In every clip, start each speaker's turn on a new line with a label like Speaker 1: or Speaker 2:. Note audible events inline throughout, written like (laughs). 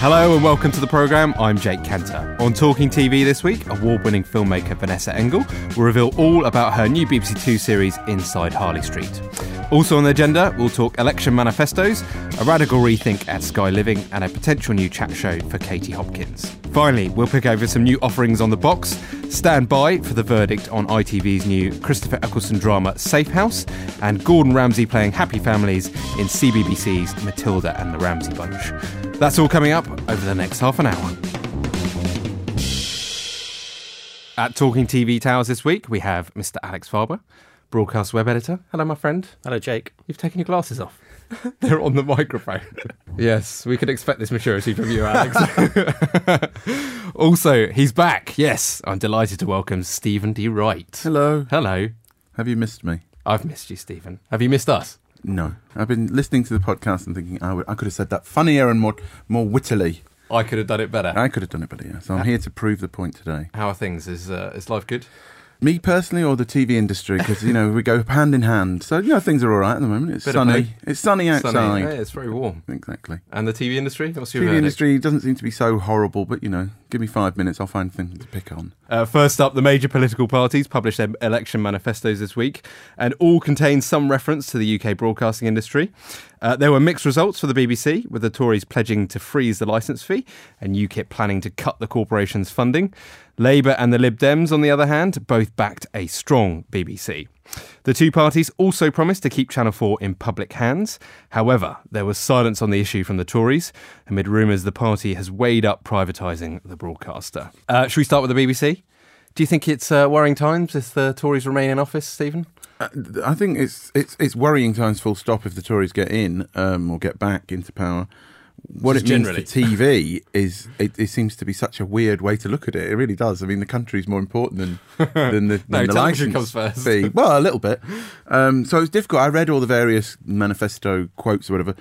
Speaker 1: Hello and welcome to the programme. I'm Jake Cantor. On Talking TV this week, award winning filmmaker Vanessa Engel will reveal all about her new BBC Two series, Inside Harley Street. Also on the agenda, we'll talk election manifestos, a radical rethink at Sky Living, and a potential new chat show for Katie Hopkins. Finally, we'll pick over some new offerings on the box, stand by for the verdict on ITV's new Christopher Eccleston drama Safe House, and Gordon Ramsay playing Happy Families in CBBC's Matilda and the Ramsay Bunch. That's all coming up over the next half an hour. At Talking TV Towers this week, we have Mr. Alex Farber, broadcast web editor. Hello, my friend.
Speaker 2: Hello, Jake.
Speaker 1: You've taken your glasses off. (laughs) They're on the microphone. yes, we could expect this maturity from you, Alex. (laughs) also, he's back. Yes, I'm delighted to welcome Stephen D. Wright.
Speaker 3: Hello.
Speaker 1: Hello.
Speaker 3: Have you missed me?
Speaker 1: I've missed you, Stephen. Have you missed us?
Speaker 3: No. I've been listening to the podcast and thinking I, would, I could have said that funnier and more more wittily.
Speaker 1: I could have done it better.
Speaker 3: I could have done it better, yeah. So I'm here to prove the point today.
Speaker 1: How are things? Is uh, is life good?
Speaker 3: Me personally or the TV industry? Because, you know, we go hand in hand. So, you know, things are all right at the moment. It's
Speaker 1: Bit
Speaker 3: sunny. It's sunny outside.
Speaker 1: Sunny. Yeah, it's very warm.
Speaker 3: Exactly.
Speaker 1: And the TV industry? What's your
Speaker 3: TV
Speaker 1: verdict?
Speaker 3: industry doesn't seem to be so horrible, but, you know, give me five minutes, I'll find things to pick on.
Speaker 1: Uh, first up, the major political parties published their election manifestos this week, and all contain some reference to the UK broadcasting industry. Uh, there were mixed results for the BBC, with the Tories pledging to freeze the licence fee and UKIP planning to cut the corporation's funding. Labour and the Lib Dems, on the other hand, both backed a strong BBC. The two parties also promised to keep Channel 4 in public hands. However, there was silence on the issue from the Tories amid rumours the party has weighed up privatising the broadcaster. Uh, should we start with the BBC? Do you think it's uh, worrying times if the Tories remain in office, Stephen?
Speaker 3: Uh, I think it's it's it's worrying times full stop if the Tories get in um, or get back into power. What
Speaker 1: Just
Speaker 3: it means
Speaker 1: generally.
Speaker 3: for TV is it, it seems to be such a weird way to look at it. It really does. I mean, the country's more important than (laughs) than the,
Speaker 1: No,
Speaker 3: than the license
Speaker 1: comes first.
Speaker 3: fee. Well, a little bit. Um, so it's difficult. I read all the various manifesto quotes or whatever,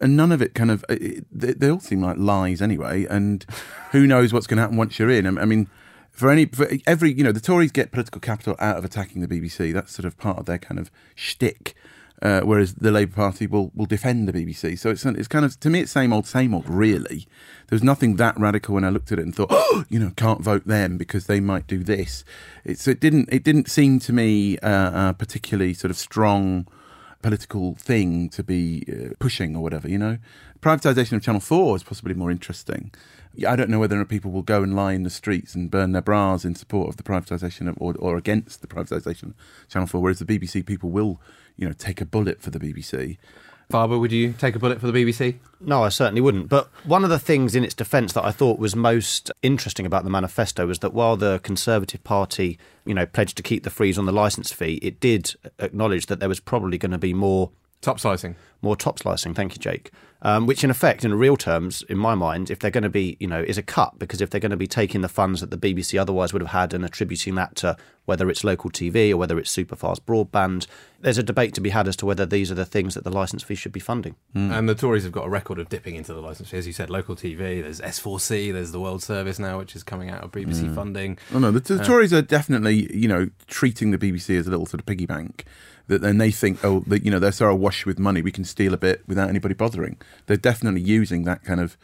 Speaker 3: and none of it kind of it, they, they all seem like lies anyway. And (laughs) who knows what's going to happen once you're in? I mean. For any, for every, you know, the Tories get political capital out of attacking the BBC. That's sort of part of their kind of shtick uh, whereas the Labour Party will will defend the BBC. So it's it's kind of to me it's same old same old. Really, there's nothing that radical when I looked at it and thought, oh, (gasps) you know, can't vote them because they might do this. It's it didn't it didn't seem to me uh, a particularly sort of strong political thing to be uh, pushing or whatever. You know, privatisation of Channel Four is possibly more interesting. I don't know whether or not people will go and lie in the streets and burn their bras in support of the privatisation of, or, or against the privatisation of Channel 4, whereas the BBC people will, you know, take a bullet for the BBC.
Speaker 1: Farber, would you take a bullet for the BBC?
Speaker 2: No, I certainly wouldn't. But one of the things in its defence that I thought was most interesting about the manifesto was that while the Conservative Party, you know, pledged to keep the freeze on the licence fee, it did acknowledge that there was probably going to be more
Speaker 1: Top slicing.
Speaker 2: more top slicing. Thank you, Jake. Um, which, in effect, in real terms, in my mind, if they're going to be, you know, is a cut because if they're going to be taking the funds that the BBC otherwise would have had and attributing that to whether it's local TV or whether it's superfast broadband, there's a debate to be had as to whether these are the things that the licence fee should be funding. Hmm.
Speaker 1: And the Tories have got a record of dipping into the licence fee. As you said, local TV, there's S4C, there's the World Service now, which is coming out of BBC hmm. funding.
Speaker 3: Oh no, the, the uh, Tories are definitely, you know, treating the BBC as a little sort of piggy bank. That then they think, oh, you know, they're so awash with money, we can steal a bit without anybody bothering. They're definitely using that kind of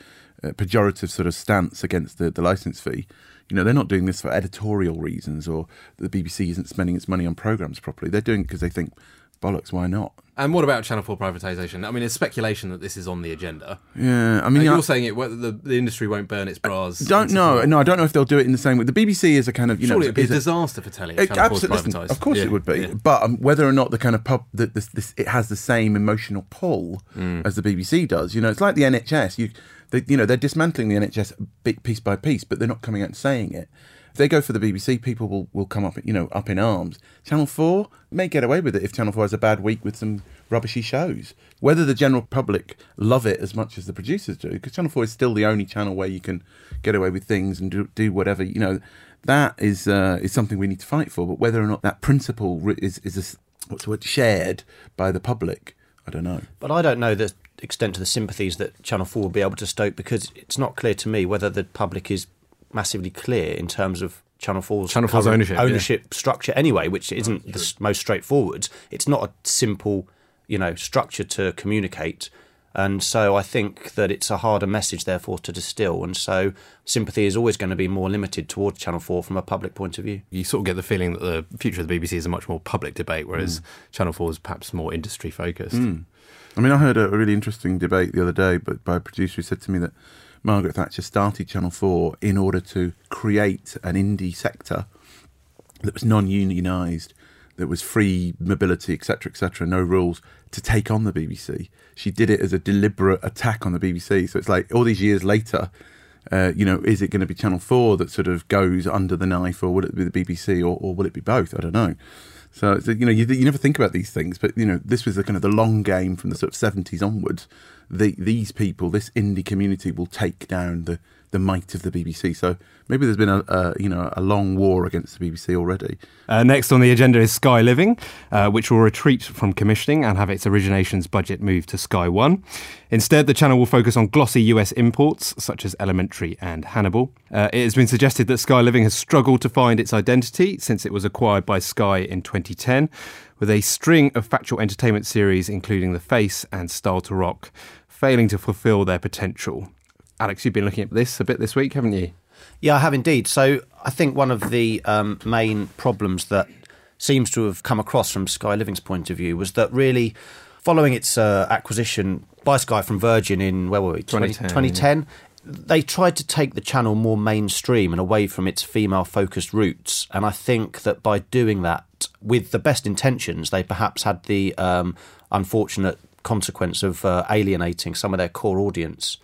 Speaker 3: uh, pejorative sort of stance against the, the license fee. You know, they're not doing this for editorial reasons or the BBC isn't spending its money on programs properly. They're doing it because they think, bollocks, why not?
Speaker 1: And what about Channel 4 privatisation? I mean, it's speculation that this is on the agenda.
Speaker 3: Yeah, I mean,
Speaker 1: And you're saying it, whether the, the industry won't burn its bras.
Speaker 3: don't know. No, I don't know if they'll do it in the same way. The BBC is a kind of you
Speaker 1: Surely
Speaker 3: know,
Speaker 1: it'd be a
Speaker 3: is a-
Speaker 1: disaster for telly if
Speaker 3: It,
Speaker 1: Channel 4
Speaker 3: absolutely, of course
Speaker 1: Yeah,
Speaker 3: it would be.
Speaker 1: yeah.
Speaker 3: But um, whether or not the kind of pub that this, this it has the same emotional pull
Speaker 1: Mm.
Speaker 3: as the BBC does, you know, it's like the NHS. You, they, you know, they're dismantling the NHS bit piece by piece, but they're not coming out and saying it. If they go for the BBC, people will, will come up, you know, up in arms. Channel Four may get away with it if Channel Four has a bad week with some rubbishy shows. Whether the general public love it as much as the producers do, because Channel Four is still the only channel where you can get away with things and do, do whatever, you know, that is uh, is something we need to fight for. But whether or not that principle is is a what's the word shared by the public, I don't know.
Speaker 2: But I don't know the extent to the sympathies that Channel 4 will be able to stoke because it's not clear to me whether the public is massively clear in terms of Channel 4's,
Speaker 1: Channel 4's
Speaker 2: current
Speaker 1: ownership, yeah.
Speaker 2: structure anyway, which isn't the most straightforward. It's not a simple, you know, structure to communicate. And so I think that it's a harder message, therefore, to distill. And so sympathy is always going to be more limited towards Channel 4 from a public point of view.
Speaker 1: You sort of get the feeling that the future of the BBC is a much more public debate, whereas mm. Channel 4 is perhaps more industry focused. Mm.
Speaker 3: I mean, I heard a really interesting debate the other day but by a producer who said to me that Margaret Thatcher started Channel 4 in order to create an indie sector that was non unionised that was free mobility, etc., etc., no rules to take on the BBC. She did it as a deliberate attack on the BBC. So it's like all these years later, uh, you know, is it going to be Channel Four that sort of goes under the knife, or will it be the BBC, or, or will it be both? I don't know. So you know, you, you never think about these things, but you know, this was the kind of the long game from the sort of seventies onwards. The, these people, this indie community, will take down the the might of the BBC. So maybe there's been a, a you know a long war against the BBC already.
Speaker 1: Uh, next on the agenda is Sky Living, uh, which will retreat from commissioning and have its originations budget moved to Sky One. Instead, the channel will focus on glossy US imports such as Elementary and Hannibal. Uh, it has been suggested that Sky Living has struggled to find its identity since it was acquired by Sky in 2010, with a string of factual entertainment series including The Face and Styled to Rock failing to fulfill their potential. Alex, you've been looking at this a bit this week, haven't you?
Speaker 2: Yeah, I have indeed. So I think one of the um, main problems that seems to have come across from Sky Living's point of view was that really following its uh, acquisition by Sky from Virgin in, where were we?
Speaker 1: 2010.
Speaker 2: 2010. They tried to take the channel more mainstream and away from its female focused roots. And I think that by doing that, with the best intentions, they perhaps had the um, unfortunate consequence of uh, alienating some of their core audience.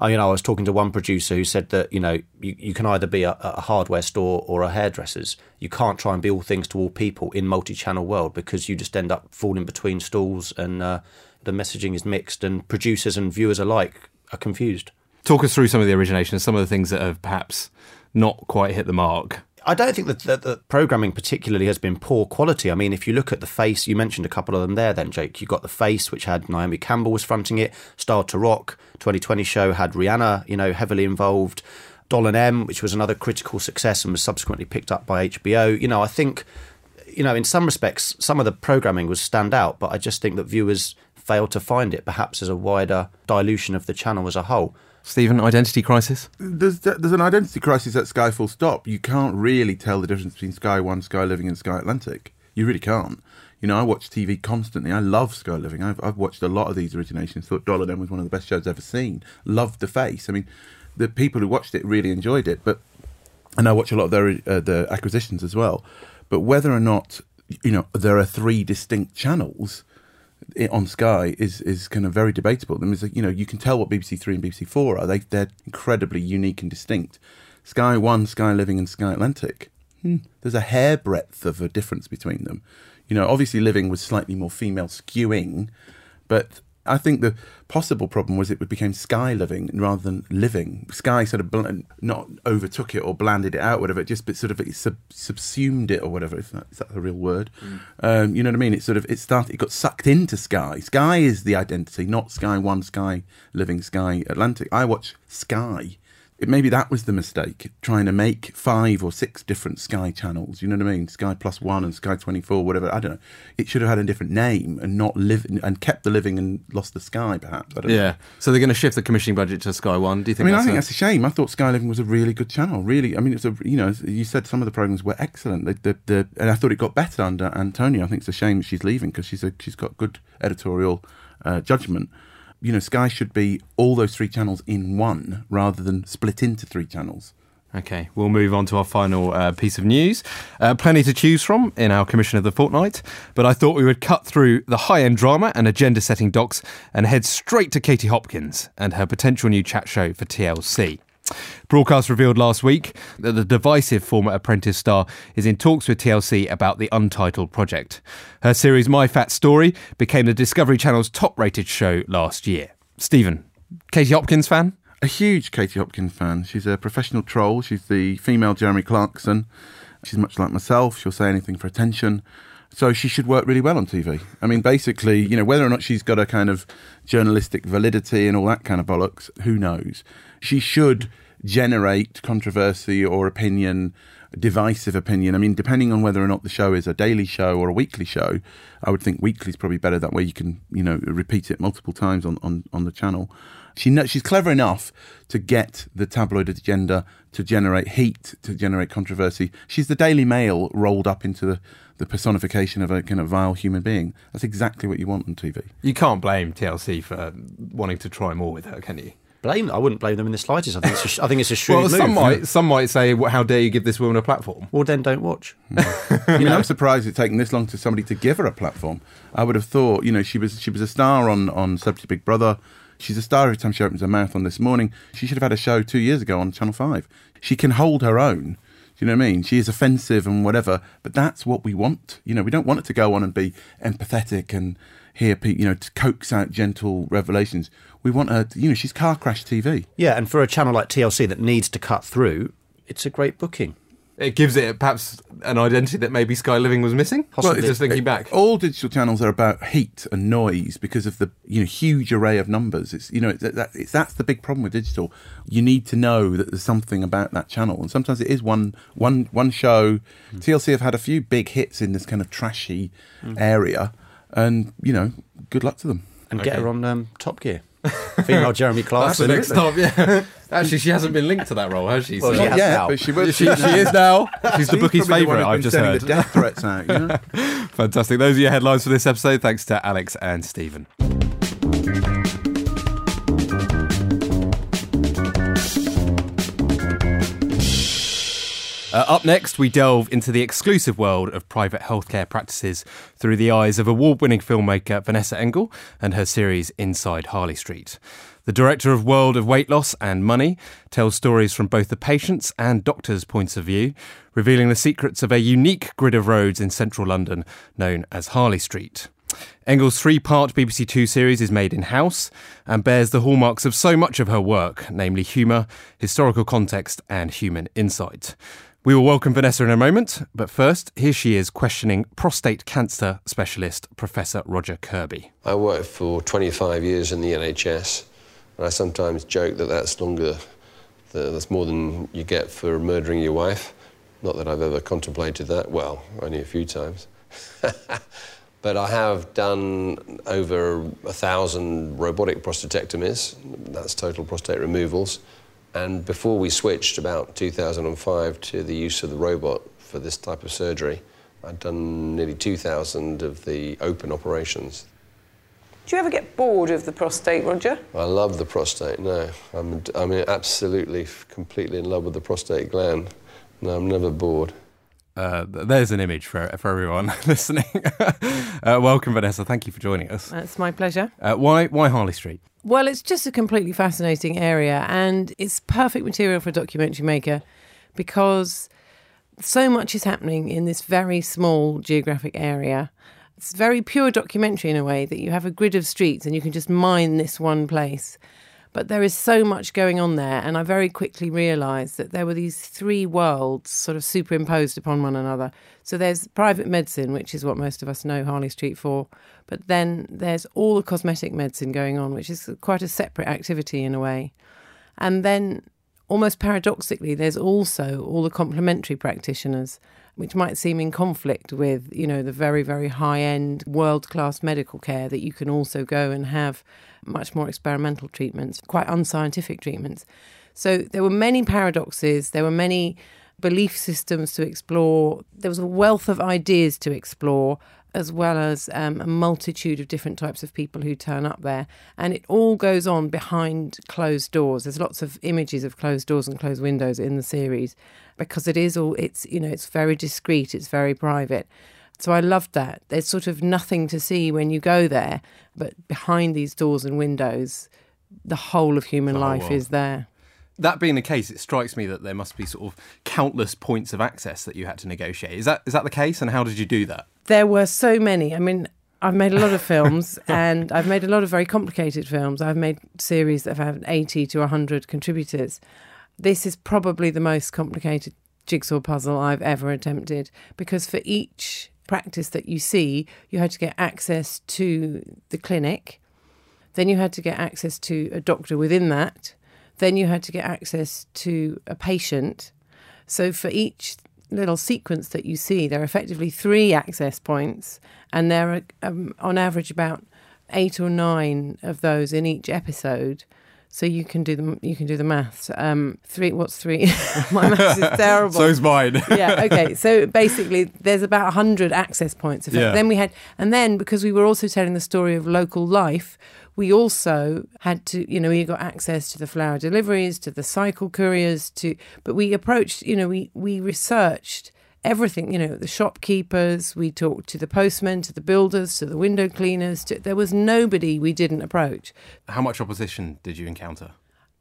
Speaker 2: Uh, you know, I was talking to one producer who said that you know you, you can either be a, a, hardware store or a hairdresser's. You can't try and be all things to all people in multi-channel world because you just end up falling between stools and uh, the messaging is mixed and producers and viewers alike are confused.
Speaker 1: Talk us through some of the originations, some of the things that have perhaps not quite hit the mark.
Speaker 2: I don't think that the, programming particularly has been poor quality. I mean, if you look at the face, you mentioned a couple of them there. Then Jake, you got the face, which had Naomi Campbell was fronting it. Star to Rock 2020 show had Rihanna, you know, heavily involved. Doll and Em, which was another critical success and was subsequently picked up by HBO. You know, I think, you know, in some respects, some of the programming was stand out, but I just think that viewers failed to find it. Perhaps as a wider dilution of the channel as a whole.
Speaker 1: Stephen, identity crisis?
Speaker 3: There's there's an identity crisis at Sky full stop. You can't really tell the difference between Sky One, Sky Living, and Sky Atlantic. You really can't. You know, I watch TV constantly. I love Sky Living. I've, I've watched a lot of these originations. Thought Doll and Em was one of the best shows I've ever seen. Loved The Face. I mean, the people who watched it really enjoyed it. But and I watch a lot of their uh, the acquisitions as well. But whether or not you know there are three distinct channels on Sky is is kind of very debatable. I mean, you know, you can tell what BBC Three and BBC Four are. They they're incredibly unique and distinct. Sky One, Sky Living, and Sky Atlantic. Hmm. There's a hairbreadth of a difference between them. You know, obviously Living was slightly more female skewing, but I think the possible problem was it became sky living rather than living. Sky sort of bl- not overtook it or blanded it out, whatever. It just sort of it sub- subsumed it or whatever. Is that, is that a real word? Mm. Um, you know what I mean? It sort of it started. It got sucked into Sky. Sky is the identity, not Sky One, Sky Living, Sky Atlantic. I watch Sky maybe that was the mistake trying to make five or six different sky channels you know what i mean? Sky plus one and sky 24 whatever i don't know. It should have had a different name and not live and kept the living and lost the sky perhaps
Speaker 1: yeah know. so they're going to shift the commissioning budget to sky one. Do you think
Speaker 3: i mean i think
Speaker 1: a...
Speaker 3: that's a shame. I thought sky living was a really good channel really. I mean it's a you know you said some of the programs were excellent. The, the, the, and i thought it got better under antonia. I think it's a shame she's leaving because she's a, she's got good editorial uh, judgment you know, Sky should be all those three channels in one rather than split into three channels.
Speaker 1: Okay, we'll move on to our final uh, piece of news. Uh, plenty to choose from in our Commission of the Fortnight, but I thought we would cut through the high end drama and agenda setting docs and head straight to Katie Hopkins and her potential new chat show for TLC. Broadcast revealed last week that the divisive former Apprentice star is in talks with TLC about the Untitled project. Her series My Fat Story became the Discovery Channel's top rated show last year. Stephen, Katie Hopkins fan?
Speaker 3: A huge Katie Hopkins fan. She's a professional troll. She's the female Jeremy Clarkson. She's much like myself. She'll say anything for attention. So she should work really well on TV. I mean, basically, you know, whether or not she's got a kind of journalistic validity and all that kind of bollocks, who knows? She should generate controversy or opinion divisive opinion. I mean, depending on whether or not the show is a daily show or a weekly show, I would think weekly is probably better. That way, you can you know repeat it multiple times on on, on the channel. She she's clever enough to get the tabloid agenda to generate heat, to generate controversy. She's the Daily Mail rolled up into the, the personification of a kind of vile human being. That's exactly what you want on TV.
Speaker 1: You can't blame TLC for wanting to try more with her, can you?
Speaker 2: Blame? I wouldn't blame them in the slightest. I think it's a, I think it's a shrewd
Speaker 1: Well,
Speaker 2: move.
Speaker 1: some might some might say, well, "How dare you give this woman a platform?"
Speaker 2: Well, then don't watch. Hmm.
Speaker 3: I mean, I'm surprised it's taken this long to somebody to give her a platform. I would have thought, you know, she was she was a star on on Celebrity Big Brother. She's a star every time she opens her mouth on this morning. She should have had a show two years ago on Channel Five. She can hold her own. Do you know what I mean? She is offensive and whatever, but that's what we want. You know, we don't want it to go on and be empathetic and hear people, you know, to coax out gentle revelations. We want her, to, you know, she's car crash TV.
Speaker 2: Yeah, and for a channel like TLC that needs to cut through, it's a great booking.
Speaker 1: It gives it perhaps an identity that maybe Sky Living was missing.
Speaker 2: Possibly.
Speaker 1: just thinking back.
Speaker 3: all digital channels are about heat and noise because of the you know huge array of numbers. It's you know it's, that, it's, that's the big problem with digital. You need to know that there's something about that channel, and sometimes it is one one one show. TLC have had a few big hits in this kind of trashy area, and you know, good luck to them.
Speaker 2: And get
Speaker 1: Okay.
Speaker 2: her on um, Top Gear. Female Jeremy (laughs) Clarkson.
Speaker 1: That's the next stop. Yeah. (laughs) Actually, she hasn't been linked to that role, has she?
Speaker 2: Well,
Speaker 1: So-
Speaker 2: she has
Speaker 3: yeah,
Speaker 2: now.
Speaker 3: but she will.
Speaker 1: she, she is now. (laughs) She's the bookie's
Speaker 3: probably the one
Speaker 1: favourite. I've just
Speaker 3: sending
Speaker 1: heard.
Speaker 3: the death threats out. You know? (laughs)
Speaker 1: Fantastic. Those are your headlines for this episode. Thanks to Alex and Stephen. Uh, up next, we delve into the exclusive world of private healthcare practices through the eyes of award winning filmmaker Vanessa Engel and her series Inside Harley Street. The director of World of Weight Loss and Money tells stories from both the patient's and doctor's points of view, revealing the secrets of a unique grid of roads in central London known as Harley Street. Engel's three part BBC Two series is made in house and bears the hallmarks of so much of her work, namely humour, historical context, and human insight. We will welcome Vanessa in a moment, but first, here she is questioning prostate cancer specialist Professor Roger Kirby.
Speaker 4: I worked for 25 years in the NHS, and I sometimes joke that that's longer, that's more than you get for murdering your wife. Not that I've ever contemplated that, well, only a few times. (laughs) but I have done over a thousand robotic prostatectomies, that's total prostate removals. And before we switched about 2005 to the use of the robot for this type of surgery, I'd done nearly 2,000 of the open operations.
Speaker 5: Do you ever get bored of the prostate, Roger?
Speaker 4: I love the prostate. No, I'm, I'm absolutely, completely in love with the prostate gland. No, I'm never bored.
Speaker 1: Uh, there's an image for, for everyone (laughs) listening. uh, welcome, Vanessa. Thank you for joining us.
Speaker 5: That's my pleasure.
Speaker 1: Uh, why, why Harley Street?
Speaker 5: Well, it's just a completely fascinating area and it's perfect material for a documentary maker because so much is happening in this very small geographic area. It's very pure documentary in a way that you have a grid of streets and you can just mine this one place. But there is so much going on there, and I very quickly realised that there were these three worlds sort of superimposed upon one another. So there's private medicine, which is what most of us know Harley Street for, but then there's all the cosmetic medicine going on, which is quite a separate activity in a way. And then, almost paradoxically, there's also all the complementary practitioners, which might seem in conflict with, you know, the very, very high end, world class medical care that you can also go and have much more experimental treatments, quite unscientific treatments. So there were many paradoxes, there were many belief systems to explore, there was a wealth of ideas to explore. As well as um, a multitude of different types of people who turn up there. And it all goes on behind closed doors. There's lots of images of closed doors and closed windows in the series because it is all, it's, you know, it's very discreet, it's very private. So I loved that. There's sort of nothing to see when you go there, but behind these doors and windows, the whole of human
Speaker 1: The
Speaker 5: life is there.
Speaker 1: That being the case, it strikes me that there must be sort of countless points of access that you had to negotiate. Is that is that the case, and how did you do that?
Speaker 5: There were so many. I mean, I've made a lot of (laughs) films and I've made a lot of very complicated films. I've made series that have had 80 to 100 contributors. This is probably the most complicated jigsaw puzzle I've ever attempted because for each practice that you see, you had to get access to the clinic, then you had to get access to a doctor within that, then you had to get access to a patient. So for each little sequence that you see, there are effectively three access points, and there are um, on average about eight or nine of those in each episode. So you can do the you can do the maths. Um, three. What's three? (laughs) My maths is (laughs) terrible.
Speaker 1: So's mine. (laughs)
Speaker 5: yeah. Okay. So basically, there's about hundred access points.
Speaker 1: Yeah.
Speaker 5: Then we had, and then because we were also telling the story of local life, we also had to, you know, we got access to the flower deliveries, to the cycle couriers, to, but we approached, you know, we we researched everything, you know, the shopkeepers, we talked to the postmen, to the builders, to the window cleaners. To, there was nobody we didn't approach.
Speaker 1: How much opposition did you encounter?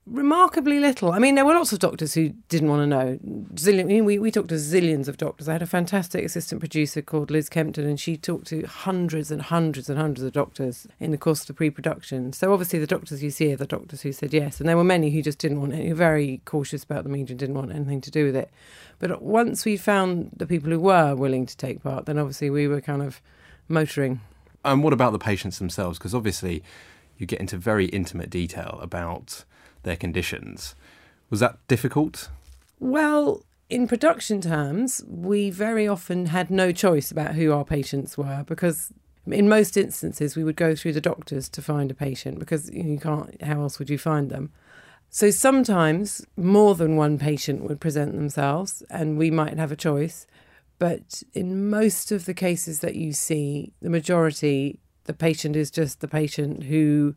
Speaker 5: Remarkably little. I mean, there were lots of doctors who didn't want to know. Zillion, we, we talked to zillions of doctors. I had a fantastic assistant producer called Liz Kempton, and she talked to hundreds and hundreds and hundreds of doctors in the course of the pre production. So, obviously, the doctors you see are the doctors who said yes. And there were many who just didn't want any, very cautious about the media, and didn't want anything to do with it. But once we found the people who were willing to take part, then obviously we were kind of motoring.
Speaker 1: And what about the patients themselves? Because obviously, you get into very intimate detail about their conditions. Was that difficult?
Speaker 5: Well, in production terms, we very often had no choice about who our patients were because in most instances we would go through the doctors to find a patient because you can't how else would you find them so sometimes more than one patient would present themselves and we might have a choice but in most of the cases that you see the majority the patient is just the patient who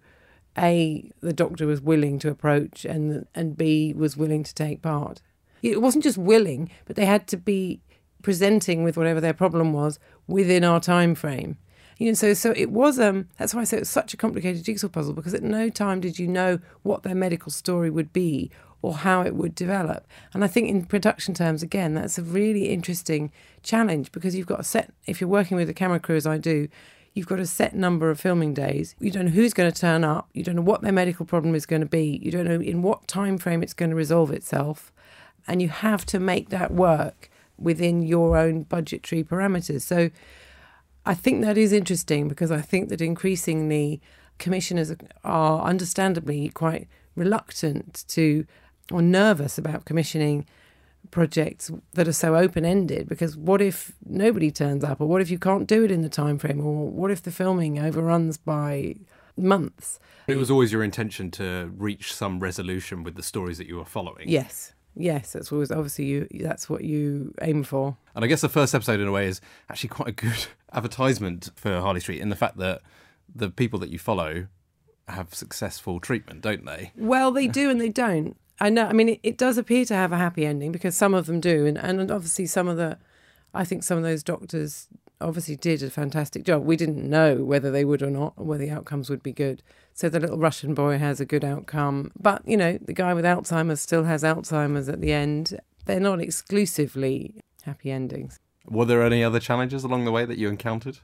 Speaker 5: a the doctor was willing to approach and and b was willing to take part. It wasn't just willing but they had to be presenting with whatever their problem was within our time frame. You know so so it was um that's why i say it's such a complicated jigsaw puzzle because at no time did you know what their medical story would be or how it would develop. And i think in production terms again that's a really interesting challenge because you've got a set if you're working with a camera crew as i do You've got a set number of filming days. You don't know who's going to turn up. You don't know what their medical problem is going to be. You don't know in what time frame it's going to resolve itself. And you have to make that work within your own budgetary parameters. So I think that is interesting because I think that increasingly commissioners are understandably quite reluctant to or nervous about commissioning projects that are so open ended because what if nobody turns up? Or what if you can't do it in the time frame or what if the filming overruns by months?
Speaker 1: It was always your intention to reach some resolution with the stories that you were following.
Speaker 5: Yes. Yes that's always obviously you that's what you aim for.
Speaker 1: And i guess the first episode in a way is actually quite a good (laughs) advertisement for harley street in the fact that the people that you follow have successful treatment don't they?
Speaker 5: Well they do and they don't I know. I mean, it, it, does appear to have a happy ending because some of them do, and and obviously some of the, I think some of those doctors obviously did a fantastic job. We didn't know whether they would or not, or whether the outcomes would be good. So the little Russian boy has a good outcome, but you know, the guy with Alzheimer's still has Alzheimer's at the end. They're not exclusively happy endings.
Speaker 1: Were there any other challenges along the way that you encountered?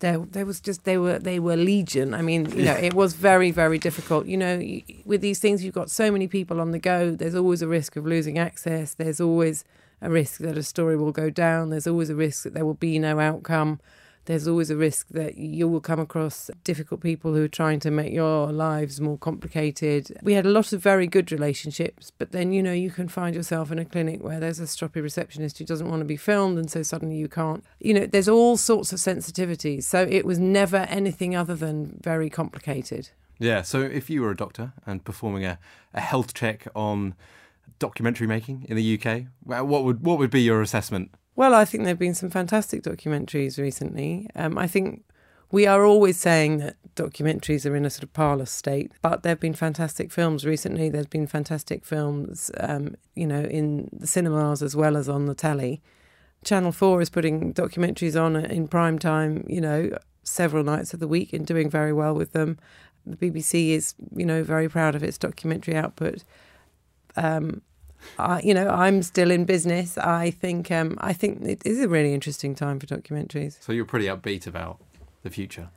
Speaker 5: There there was just they were they were legion. I mean you know it was very very difficult. You know with these things you've got so many people on the go. There's always a risk of losing access. There's always a risk that a story will go down. There's always a risk that there will be no outcome there's always a risk that you will come across difficult people who are trying to make your lives more complicated. We had a lot of very good relationships, but then, you know, you can find yourself in a clinic where there's a stroppy receptionist who doesn't want to be filmed, and so suddenly you can't. You know, there's all sorts of sensitivities. So it was never anything other than very complicated.
Speaker 1: Yeah. So if you were a doctor and performing a, a health check on documentary making in the UK, what would what would be your assessment?
Speaker 5: Well, I think there have been some fantastic documentaries recently. Um, I think we are always saying that documentaries are in a sort of parlous state, but there have been fantastic films recently. There's been fantastic films, um, you know, in the cinemas as well as on the telly. Channel 4 is putting documentaries on in prime time, you know, several nights of the week and doing very well with them. The BBC is, you know, very proud of its documentary output. Um, I, you know, I'm still in business. I think um, I think it is a really interesting time for documentaries.
Speaker 1: So you're pretty upbeat about the future.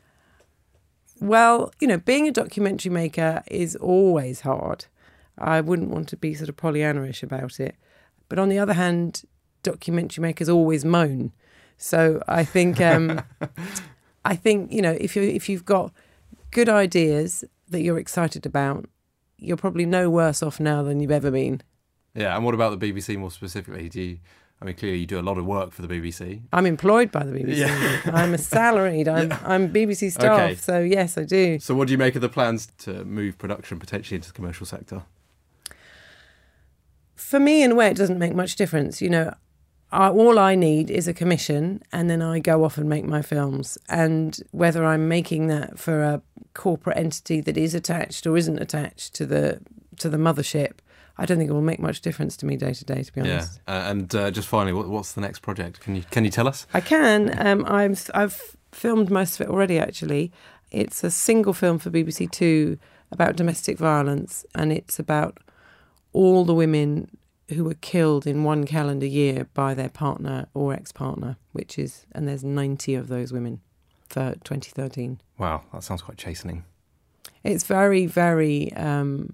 Speaker 5: Well, you know, being a documentary maker is always hard. I wouldn't want to be sort of Pollyannaish about it, but on the other hand, documentary makers always moan. So I think um, (laughs) I think you know if you if you've got good ideas that you're excited about, you're probably no worse off now than you've ever been.
Speaker 1: Yeah, and what about the BBC more specifically? Do you I mean, clearly you do a lot of work for the BBC.
Speaker 5: I'm employed by the BBC. (laughs) I'm a salaried. I'm I'm BBC staff.
Speaker 1: Okay.
Speaker 5: So yes, I do.
Speaker 1: So, what do you make of the plans to move production potentially into the commercial sector?
Speaker 5: For me, in a way, it doesn't make much difference. You know, I, all I need is a commission, and then I go off and make my films. And whether I'm making that for a corporate entity that is attached or isn't attached to the to the mothership, I don't think it will make much difference to me day to day. To be
Speaker 1: Yeah.
Speaker 5: honest.
Speaker 1: Uh, and uh, just finally, what, what's the next project? Can you can you tell us?
Speaker 5: I can. Um, I've I've filmed most of it already. Actually, it's a single film for BBC Two about domestic violence, and it's about all the women who were killed in one calendar year by their partner or ex-partner, which is and there's 90 of those women for 2013.
Speaker 1: Wow, that sounds quite chastening.
Speaker 5: It's very very um,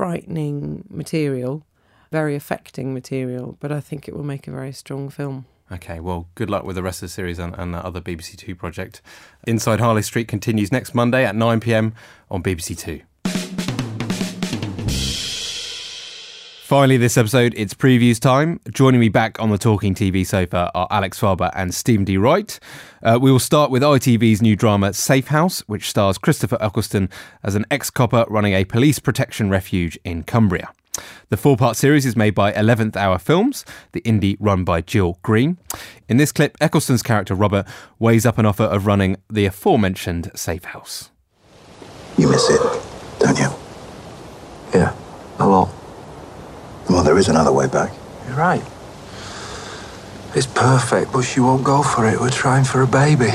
Speaker 5: frightening material, very affecting material, but I think it will make a very strong film.
Speaker 1: Okay, well, good luck with the rest of the series and, and that other BBC Two project. Inside Harley Street continues next Monday at 9 pm on BBC Two. Finally, this episode, it's previews time. Joining me back on the Talking TV sofa are Alex Farber and Stephen D. Wright. Uh, we will start with ITV's new drama Safe House, which stars Christopher Eccleston as an ex copper running a police protection refuge in Cumbria. The four part series is made by 11th Hour Films, the indie run by Jill Green. In this clip, Eccleston's character Robert weighs up an offer of running the aforementioned Safe House.
Speaker 6: You miss it, don't you?
Speaker 7: Yeah, a lot.
Speaker 6: Well, there is another way back.
Speaker 7: You're right. It's perfect, but she won't go for it. We're trying for a baby.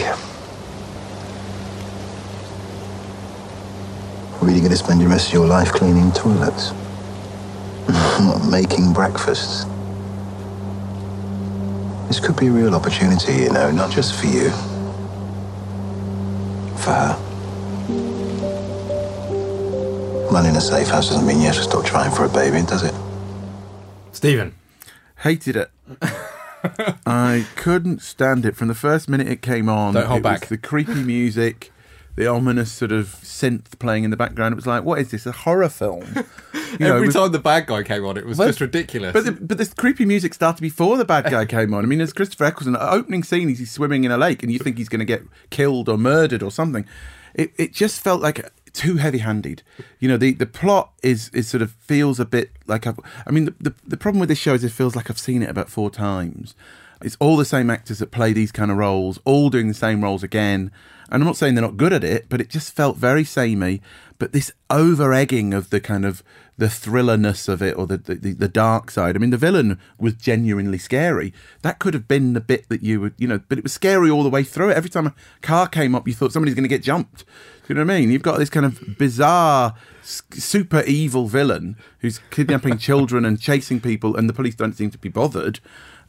Speaker 6: Are you going to spend the rest of your life cleaning toilets? (laughs) Not making breakfasts? This could be a real opportunity, you know, not just for you. For her. Running a safe house doesn't mean you have to stop trying for a baby, does it?
Speaker 1: Stephen.
Speaker 3: Hated it. (laughs) I couldn't stand it from the first minute it came on.
Speaker 1: Don't hold
Speaker 3: it was
Speaker 1: back.
Speaker 3: the creepy music, the ominous sort of synth playing in the background. It was like, what is this? A horror film? (laughs) You
Speaker 1: Every
Speaker 3: with-
Speaker 1: time the bad guy came on, it was
Speaker 3: Well,
Speaker 1: just ridiculous.
Speaker 3: But the, but this creepy music started before the bad guy (laughs) came on. I mean, there's Christopher Eccleston. The opening scene, he's swimming in a lake, and you think he's going to get killed or murdered or something. It it just felt like too heavy-handed. You know, the, the plot is is sort of feels a bit like I've. I mean, the, the the problem with this show is it feels like I've seen it about four times. It's all the same actors that play these kind of roles, all doing the same roles again. And I'm not saying they're not good at it, but it just felt very samey. But this over egging of the kind of the thrillerness of it or the, the the dark side. I mean, the villain was genuinely scary. That could have been the bit that you would, you know, but it was scary all the way through it. Every time a car came up, you thought somebody's going to get jumped. You know what I mean? You've got this kind of bizarre, super evil villain who's kidnapping children and chasing people, and the police don't seem to be bothered.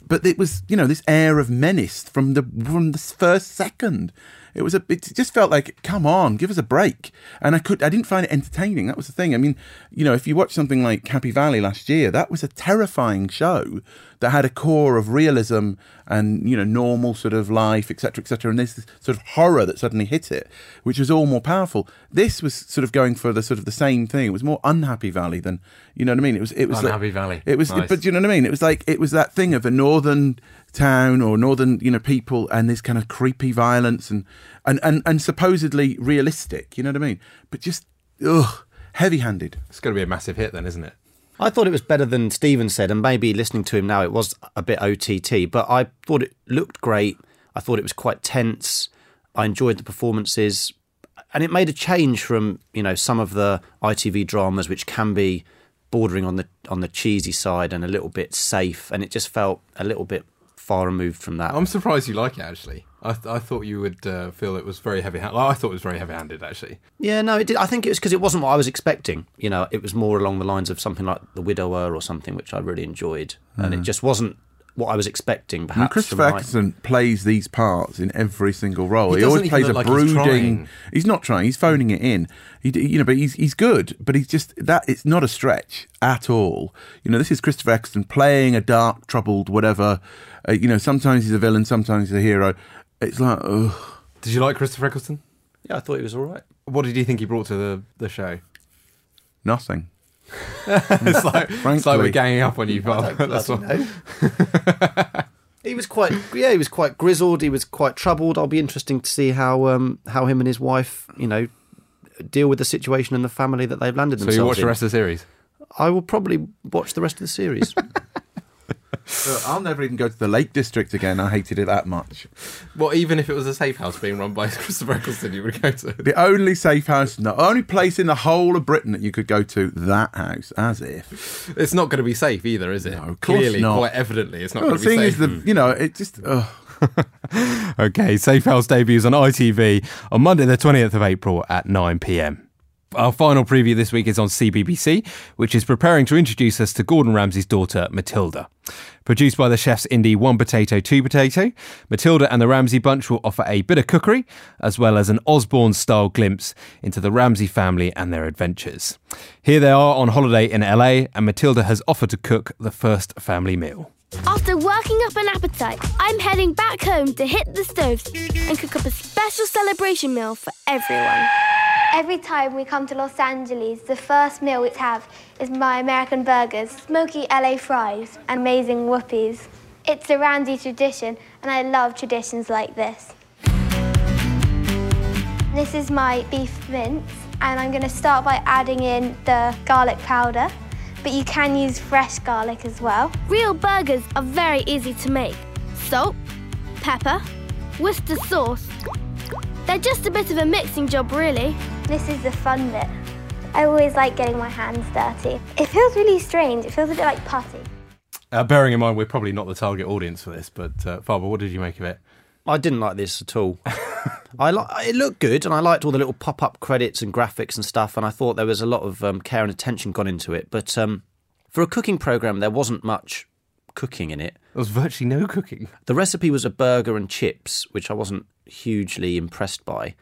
Speaker 3: But it was, you know, this air of menace from the from the first second. It was a. It just felt like, come on, give us a break. And I could. I didn't find it entertaining. That was the thing. I mean, you know, if you watch something like Happy Valley last year, that was a terrifying show that had a core of realism and you know normal sort of life, etc., etc. And there's this sort of horror that suddenly hit it, which was all more powerful. This was sort of going for the sort of the same thing. It was more Unhappy Valley than you know what I mean. It was. It was like-
Speaker 1: Unhappy Valley.
Speaker 3: It was.
Speaker 1: Nice.
Speaker 3: But you know what I mean? It was like it was that thing of a northern town or northern you know people and this kind of creepy violence and and and, and supposedly realistic. You know what I mean? But just ugh, heavy-handed.
Speaker 1: it's going to be a massive hit then, isn't it?
Speaker 2: I thought it was better than Stephen said, and maybe listening to him now, it was a bit OTT, but I thought it looked great. I thought it was quite tense. I enjoyed the performances, and it made a change from you know some of the ITV dramas, which can be bordering on the on the cheesy side and a little bit safe, and it just felt a little bit far removed from that.
Speaker 1: I'm surprised you like it, actually. I, th- I thought you would uh, feel it was very heavy handed. I thought it was very heavy handed, actually.
Speaker 2: Yeah, no, it did. I think it was because it wasn't what I was expecting. You know, it was more along the lines of something like The Widower or something, which I really enjoyed, and it just wasn't what I was expecting.
Speaker 3: I mean,
Speaker 2: Perhaps
Speaker 3: Christopher
Speaker 2: from my-
Speaker 3: Eccleston plays these parts in every single role.
Speaker 1: He
Speaker 3: He, always
Speaker 1: doesn't
Speaker 3: plays
Speaker 1: even
Speaker 3: a
Speaker 1: like
Speaker 3: brooding.
Speaker 1: trying.
Speaker 3: He's not trying. He's phoning it in. He, you know, but he's he's good. But he's just that. It's not a stretch at all. You know, this is Christopher Eccleston playing a dark, troubled, whatever. Uh, you know, sometimes he's a villain, sometimes he's a hero. It's like, ugh,
Speaker 1: Did you like Christopher Eccleston?
Speaker 2: Yeah, I thought he was all right.
Speaker 1: What did you think he brought to the, the show?
Speaker 3: nothing. (laughs)
Speaker 1: it's like it's like
Speaker 3: Frankly.
Speaker 1: we're ganging up on you, Bob. (laughs) That's what,
Speaker 2: he was quite, yeah, he was quite grizzled. He was quite troubled. I'll be interesting to see how um, how him and his wife, you know, deal with the situation and the family that they've landed
Speaker 1: so
Speaker 2: themselves
Speaker 1: you watch
Speaker 2: in.
Speaker 1: the rest of the series.
Speaker 2: I will probably watch the rest of the series. (laughs)
Speaker 3: So I'll never even go to the Lake District again. I hated it that much.
Speaker 1: Well, even if it was a safe house being run by (laughs) Christopher Eccleston, you would go to.
Speaker 3: The only safe house, the only place in the whole of Britain that you could go to, that house, as if.
Speaker 1: It's not going to be safe either, is it?
Speaker 3: No, of course
Speaker 1: Clearly,
Speaker 3: not.
Speaker 1: quite evidently, it's not
Speaker 3: Well,
Speaker 1: going
Speaker 3: the
Speaker 1: to be
Speaker 3: thing
Speaker 1: safe.
Speaker 3: is, the you know, it just. ugh. (laughs)
Speaker 1: Okay, Safe House debuts on ITV on Monday, the 20th of April at 9 pm. Our final preview this week is on CBBC, which is preparing to introduce us to Gordon Ramsay's daughter, Matilda. Produced by the chefs indie One Potato, Two Potato, Matilda and the Ramsay Bunch will offer a bit of cookery, as well as an Osbourne style glimpse into the Ramsay family and their adventures. Here they are on holiday in LA, and Matilda has offered to cook the first family meal.
Speaker 8: After working up an appetite, I'm heading back home to hit the stoves and cook up a special celebration meal for everyone.
Speaker 9: Every time we come to Los Angeles, the first meal we have is my American burgers, smoky LA fries, and amazing whoopies. It's a Randy tradition, and I love traditions like this. This is my beef mince, and I'm going to start by adding in the garlic powder, but you can use fresh garlic as well.
Speaker 8: Real burgers are very easy to make. Salt, pepper, Worcester sauce. They're just a bit of a mixing job, really.
Speaker 9: This is the fun bit. I always like getting my hands dirty. It feels really strange. It feels a bit like putty.
Speaker 1: Uh, bearing in mind, we're probably not the target audience for this, but uh, Farber, what did you make of it?
Speaker 2: I didn't like this at all. (laughs) I li- it looked good, and I liked all the little pop-up credits and graphics and stuff. And I thought there was a lot of um, care and attention gone into it. But um, for a cooking program, there wasn't much cooking in it.
Speaker 1: There was virtually no cooking.
Speaker 2: The recipe was a burger and chips, which I wasn't hugely impressed by.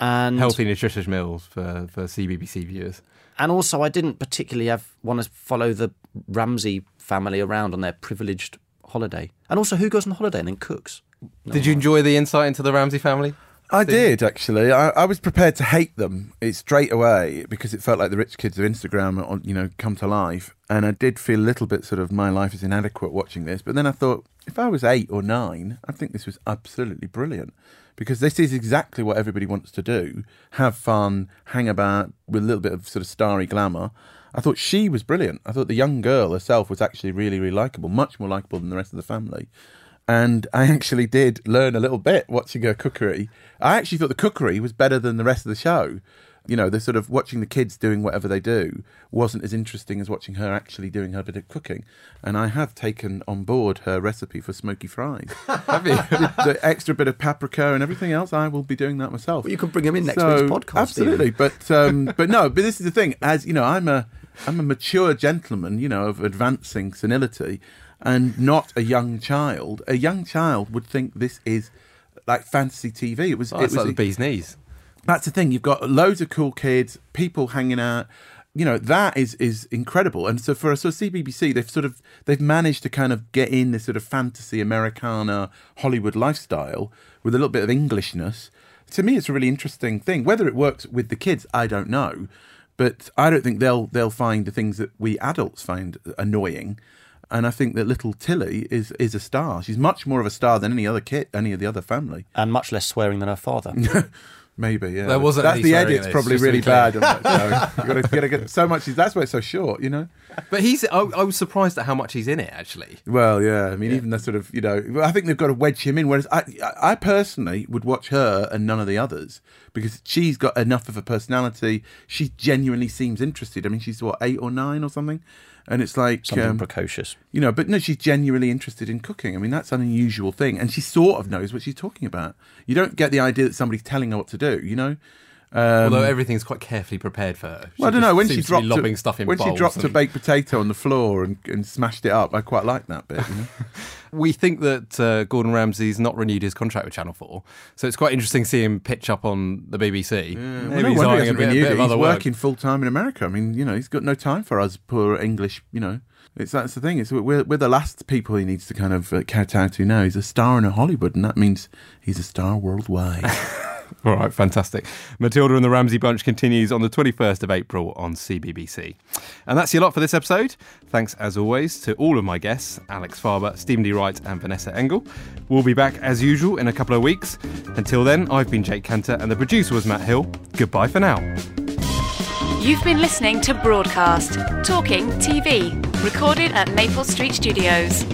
Speaker 2: And
Speaker 1: Healthy, nutritious meals for, for CBBC viewers.
Speaker 2: and also I didn't particularly have want to follow the Ramsay family around on their privileged holiday. And also, who goes on holiday and then cooks?
Speaker 1: Did you enjoy the insight into the Ramsay family?
Speaker 3: I did actually. I, I was prepared to hate them it straight away because it felt like the rich kids of Instagram, you know, come to life. And I did feel a little bit sort of my life is inadequate watching this. But then I thought, if I was eight or nine, I think this was absolutely brilliant because this is exactly what everybody wants to do: have fun, hang about with a little bit of sort of starry glamour. I thought she was brilliant. I thought the young girl herself was actually really, really likable, much more likable than the rest of the family. And I actually did learn a little bit watching her cookery. I actually thought the cookery was better than the rest of the show. You know, the sort of watching the kids doing whatever they do wasn't as interesting as watching her actually doing her bit of cooking. And I have taken on board her recipe for smoky fries. (laughs)
Speaker 1: Have you?
Speaker 3: the extra bit of paprika and everything else, I will be doing that myself.
Speaker 2: Well, you could bring him in next
Speaker 3: So,
Speaker 2: week's podcast.
Speaker 3: Absolutely, but um, but no, but this is the thing. As you know, I'm a I'm a mature gentleman, you know, of advancing senility, and not a young child. A young child would think this is like fantasy TV. It was.
Speaker 1: Oh,
Speaker 3: it
Speaker 1: it's
Speaker 3: was
Speaker 1: like the bee's knees.
Speaker 3: that's the thing. You've got loads of cool kids, people hanging out. You know that is is incredible. And so for so CBBC, they've sort of they've managed to kind of get in this sort of fantasy Americana Hollywood lifestyle with a little bit of Englishness. To me, it's a really interesting thing. Whether it works with the kids, I don't know. But I don't think they'll they'll find the things that we adults find annoying. And I think that little Tilly is is a star. She's much more of a star than any other kid, any of the other family.
Speaker 2: and much less swearing than her father. (laughs)
Speaker 3: Maybe, yeah.
Speaker 1: There wasn't
Speaker 3: That's
Speaker 1: any
Speaker 3: the
Speaker 1: swearing
Speaker 3: edit's
Speaker 1: this,
Speaker 3: probably
Speaker 1: just to be
Speaker 3: really bad. On that show. you got to get, get so much. That's why it's so short, you know.
Speaker 1: But he's. I, I was surprised at how much he's in it. Actually,
Speaker 3: Well, yeah. I mean, even the sort of you know, I think they've got to wedge him in. Whereas I, I personally would watch her and none of the others because she's got enough of a personality. She genuinely seems interested. I mean, she's what eight or nine or something, and it's like
Speaker 2: Something
Speaker 3: um,
Speaker 2: precocious.
Speaker 3: you know, but no, she's genuinely interested in cooking. I mean, that's an unusual thing, and she sort of knows what she's talking about. You don't get the idea that somebody's telling her what to do. You know. Um,
Speaker 1: although everything's quite carefully prepared for her. She
Speaker 3: Well, I don't know when she dropped
Speaker 1: lobbing
Speaker 3: a,
Speaker 1: stuff in
Speaker 3: when she dropped a baked potato on the floor and, and smashed it up. I quite like that bit. You know? (laughs)
Speaker 1: We think that uh, Gordon Ramsay's not renewed his contract with Channel Four, so it's quite interesting to see him pitch up on the BBC.
Speaker 3: Well,
Speaker 1: Maybe
Speaker 3: no
Speaker 1: he's
Speaker 3: wonder he
Speaker 1: eyeing a bit, a bit
Speaker 3: He's working full time in America. I mean, you know, he's got no time for us poor English. You know, it's that's the thing. It's we're we're the last people he needs to kind of uh, kowtow to now. He's a star in Hollywood, and that means he's a star worldwide. (laughs)
Speaker 1: All right, fantastic. Matilda and the Ramsay Bunch continues on the 21st of April on CBBC. And that's your lot for this episode. Thanks, as always, to all of my guests Alex Farber, Stephen D. Wright, and Vanessa Engel. We'll be back as usual in a couple of weeks. Until then, I've been Jake Cantor, and the producer was Matt Hill. Goodbye for now.
Speaker 10: You've been listening to Broadcast, Talking TV, recorded at Maple Street Studios.